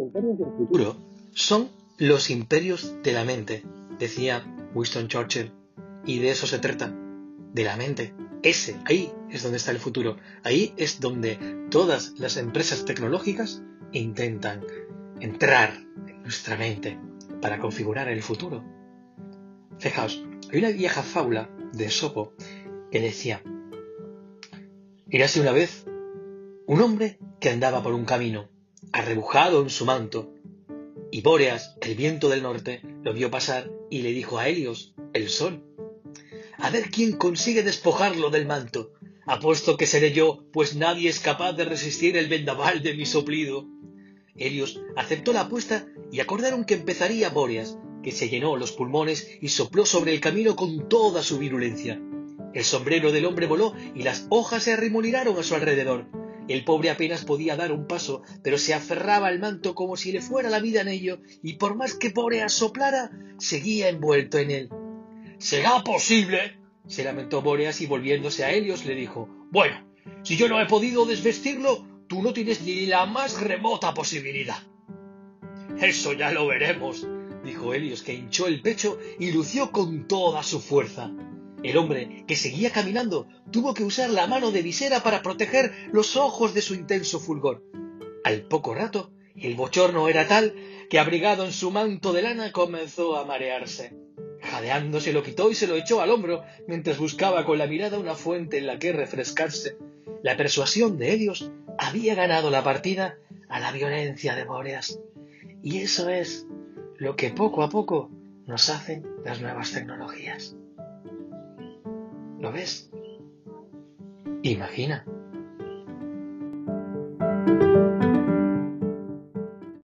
imperios del futuro son los imperios de la mente, decía Winston Churchill. Y de eso se trata, de la mente. Ese, ahí es donde está el futuro. Ahí es donde todas las empresas tecnológicas intentan entrar en nuestra mente para configurar el futuro. Fijaos, hay una vieja fábula de Sopo que decía, érase una vez un hombre que andaba por un camino, arrebujado en su manto, y Bóreas, el viento del norte, lo vio pasar y le dijo a Helios, el sol, a ver quién consigue despojarlo del manto. Apuesto que seré yo, pues nadie es capaz de resistir el vendaval de mi soplido. Helios aceptó la apuesta y acordaron que empezaría Bóreas, que se llenó los pulmones y sopló sobre el camino con toda su virulencia. El sombrero del hombre voló y las hojas se arremolinaron a su alrededor. El pobre apenas podía dar un paso, pero se aferraba al manto como si le fuera la vida en ello, y por más que Bóreas soplara, seguía envuelto en él. ¿Será posible? se lamentó Bóreas y volviéndose a Helios le dijo Bueno, si yo no he podido desvestirlo, tú no tienes ni la más remota posibilidad. Eso ya lo veremos, dijo Helios, que hinchó el pecho y lució con toda su fuerza. El hombre, que seguía caminando, tuvo que usar la mano de visera para proteger los ojos de su intenso fulgor. Al poco rato, el bochorno era tal que, abrigado en su manto de lana, comenzó a marearse. Jadeando se lo quitó y se lo echó al hombro, mientras buscaba con la mirada una fuente en la que refrescarse. La persuasión de Helios había ganado la partida a la violencia de Bóreas. Y eso es lo que poco a poco nos hacen las nuevas tecnologías. ¿Lo ves? Imagina